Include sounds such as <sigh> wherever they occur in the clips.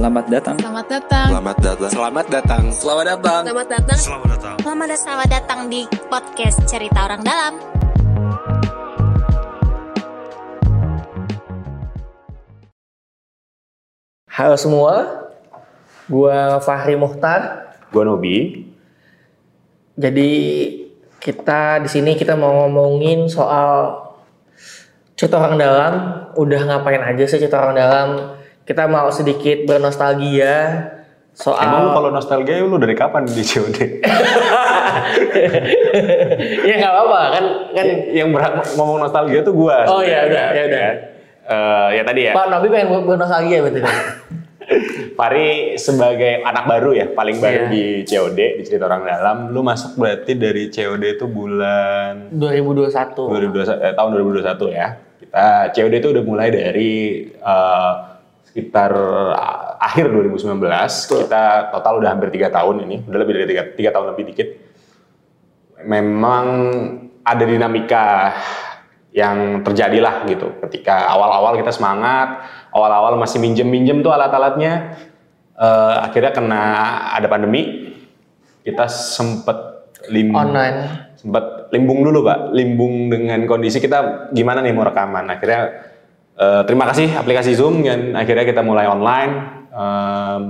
Selamat datang. Selamat datang. Selamat datang. Selamat datang. Selamat datang. Selamat datang. Selamat datang. Selamat datang. Selamat datang di podcast Cerita Orang Dalam. Halo semua, gua Fahri Muhtar. Gue Nobi. Jadi kita di sini kita mau ngomongin soal cerita orang dalam. Udah ngapain aja sih cerita orang dalam? Kita mau sedikit bernostalgia soal. Emang lu kalau nostalgia lu dari kapan di COD? <laughs> ya nggak apa-apa kan kan. yang berhak ngomong nostalgia tuh gua. Oh, ya udah, ya udah. Eh, ya tadi ya. Pak Nabi pengen ber- bernostalgia betul? <laughs> Fari sebagai anak baru ya, paling baru Iya. di COD, di cerita orang dalam. Lu masuk berarti dari COD itu bulan 2021. 2021, eh, tahun 2021 ya. Kita COD itu udah mulai dari eh, sekitar ah, akhir 2019. Kita total udah hampir tiga tahun ini, udah lebih dari tiga, tiga tahun lebih dikit. Memang ada dinamika yang terjadi lah gitu. Ketika awal-awal kita semangat, awal-awal masih minjem-minjem tuh alat-alatnya, eh, akhirnya kena ada pandemi, kita sempet lim Online. sempat limbung dulu pak limbung dengan kondisi kita gimana nih mau rekaman akhirnya eh, terima kasih aplikasi zoom dan akhirnya kita mulai online. Em,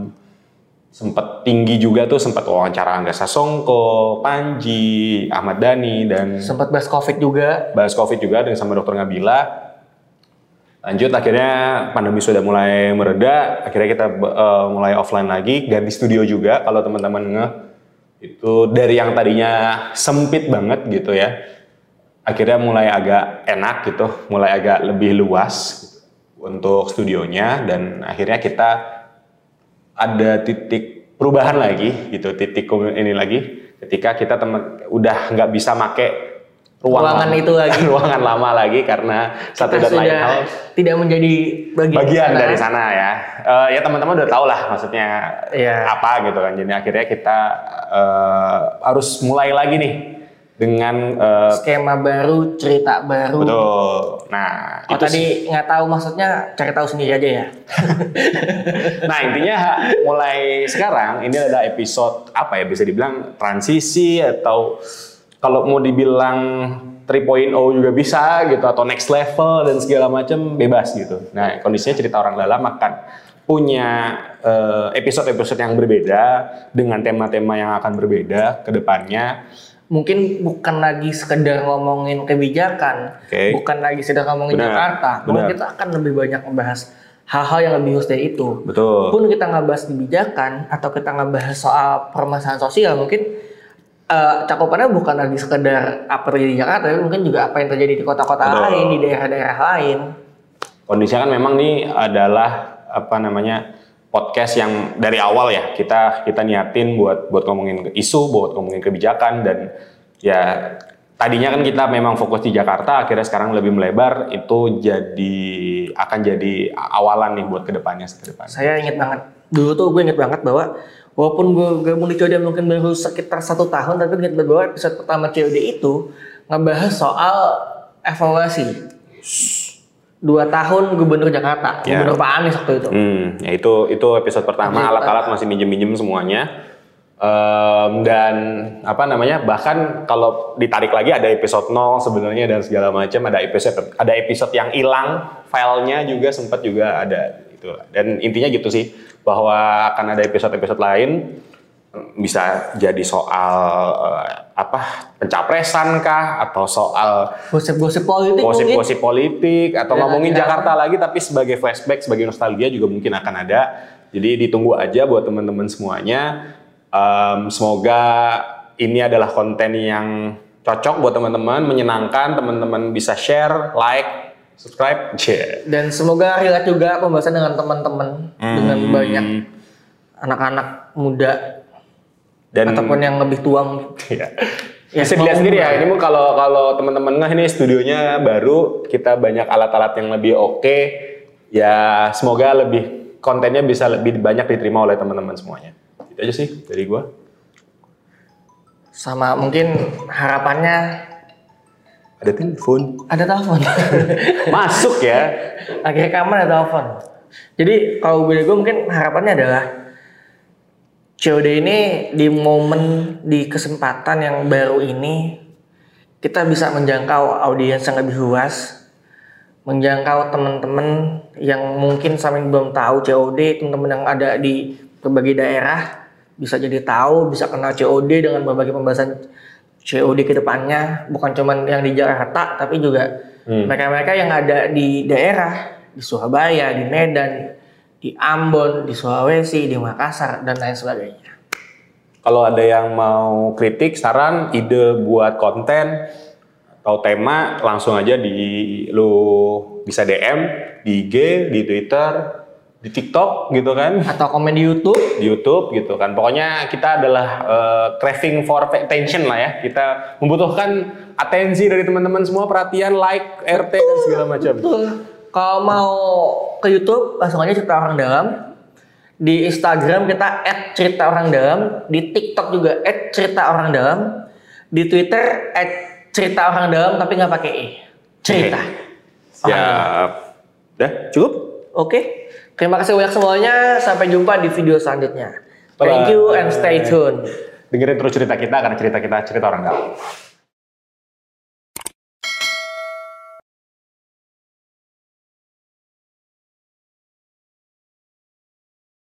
sempat tinggi juga tuh sempat wawancara Angga Sasongko, Panji, Ahmad Dhani dan Sempat bahas Covid juga. bahas covid juga dengan sama dokter Ngabila lanjut akhirnya pandemi sudah mulai mereda. Akhirnya kita eh, mulai offline lagi ganti studio juga. Kalau teman-teman nge itu dari yang tadinya sempit banget gitu ya akhirnya mulai agak enak gitu mulai agak lebih luas gitu, untuk studionya dan akhirnya kita ada titik perubahan lagi gitu titik ini lagi ketika kita temen udah nggak bisa make ruangan, Ruangan itu lagi. <laughs> ruangan lama lagi karena satu Kita dan lain hal tidak menjadi bagian, bagian sana. dari sana ya Eh, ya teman-teman udah tau lah maksudnya Iya. apa gitu kan jadi akhirnya kita eh, harus mulai lagi nih dengan eh, Skema baru, cerita baru. betul nah Oh itu tadi nggak tahu maksudnya cari tahu sendiri aja ya. <laughs> Nah intinya mulai sekarang ini ada episode apa ya bisa dibilang transisi atau kalau mau dibilang 3.0 juga bisa gitu atau next level dan segala macam bebas gitu. Nah kondisinya cerita orang dalam akan punya eh, episode-episode yang berbeda dengan tema-tema yang akan berbeda ke depannya. Mungkin bukan lagi sekedar ngomongin kebijakan, Oke. bukan lagi sekedar ngomongin Benar, Jakarta. Mungkin benar. kita akan lebih banyak membahas hal-hal yang lebih khusus dari itu. Betul. Pun kita nggak bahas kebijakan atau kita nggak bahas soal permasalahan sosial, mungkin eh, cakupannya bukan lagi sekedar apa terjadi di Jakarta, tapi mungkin juga apa yang terjadi di kota-kota lain, di daerah-daerah lain. kondisinya kan memang nih adalah apa namanya podcast yang dari awal ya kita kita niatin buat buat ngomongin isu buat ngomongin kebijakan dan ya tadinya kan kita memang fokus di Jakarta akhirnya sekarang lebih melebar itu jadi akan jadi awalan nih buat ke depannya ke depannya Saya inget banget dulu tuh gue inget banget bahwa walaupun gue gabung di COD mungkin baru sekitar satu tahun tapi inget banget bahwa episode pertama COD itu ngebahas soal evaluasi dua tahun gubernur Jakarta Ya. gubernur Pak Anies waktu itu. Hmm, ya itu itu episode pertama. Alat-alat masih minjem-minjem semuanya. Em, dan apa namanya bahkan kalau ditarik lagi ada episode 0 sebenarnya dan segala macam ada episode ada episode yang hilang filenya juga sempat juga ada itu dan intinya gitu sih bahwa akan ada episode-episode lain bisa jadi soal eh, apa pencapresan kah? Atau soal gosip-gosip politik gosip-gosip politik? Atau Ya, ngomongin kira-kira. Jakarta lagi tapi sebagai flashback sebagai nostalgia juga mungkin akan ada. Jadi ditunggu aja buat teman-teman semuanya. Em, semoga ini adalah konten yang cocok buat teman-teman menyenangkan. Teman-teman bisa share like subscribe. Yeah. dan semoga relate juga pembahasan dengan teman-teman dengan Hmm. banyak anak-anak muda dan ataupun yang lebih tua mungkin. Iya. <laughs> Ya, Bisa dilihat sendiri ya. mulai. Ini kalau kalau teman-teman nggak ini studionya baru, kita banyak alat-alat yang lebih oke. Ya semoga lebih kontennya bisa lebih banyak diterima oleh teman-teman semuanya. Itu aja sih dari gua. sama mungkin harapannya Ada telepon. ada telepon <laughs> Masuk ya. lagi rekaman ada telepon Jadi kalau gue gue mungkin harapannya adalah COD ini di momen di kesempatan yang baru ini kita bisa menjangkau audiens yang lebih luas, menjangkau teman-teman yang mungkin sama belum tahu COD, teman-teman yang ada di berbagai daerah bisa jadi tahu, bisa kenal COD dengan berbagai pembahasan COD ke depannya, bukan cuman yang di Jakarta tapi juga mereka-mereka yang ada di daerah, di Surabaya, di Medan, di Ambon, di Sulawesi, di Makassar dan lain sebagainya. Kalau ada yang mau kritik, saran, ide buat konten atau tema, langsung aja di lu bisa DM di IG, di Twitter, di TikTok gitu kan, Atau komen di YouTube, di YouTube gitu kan. Pokoknya kita adalah eh, craving for attention lah ya. Kita membutuhkan atensi dari teman-teman semua, perhatian, like, RT dan segala macam. Betul. Kalau mau ke YouTube langsung aja cerita orang dalam. Di Instagram kita @cerita orang dalam, di TikTok juga @cerita orang dalam, di Twitter @cerita orang dalam tapi nggak pakai e. Cerita. Siap. Udah, cukup? Oke. Terima kasih banyak semuanya. Sampai jumpa di video selanjutnya. Thank you and stay tuned. Dengerin terus cerita kita karena cerita kita cerita orang dalam.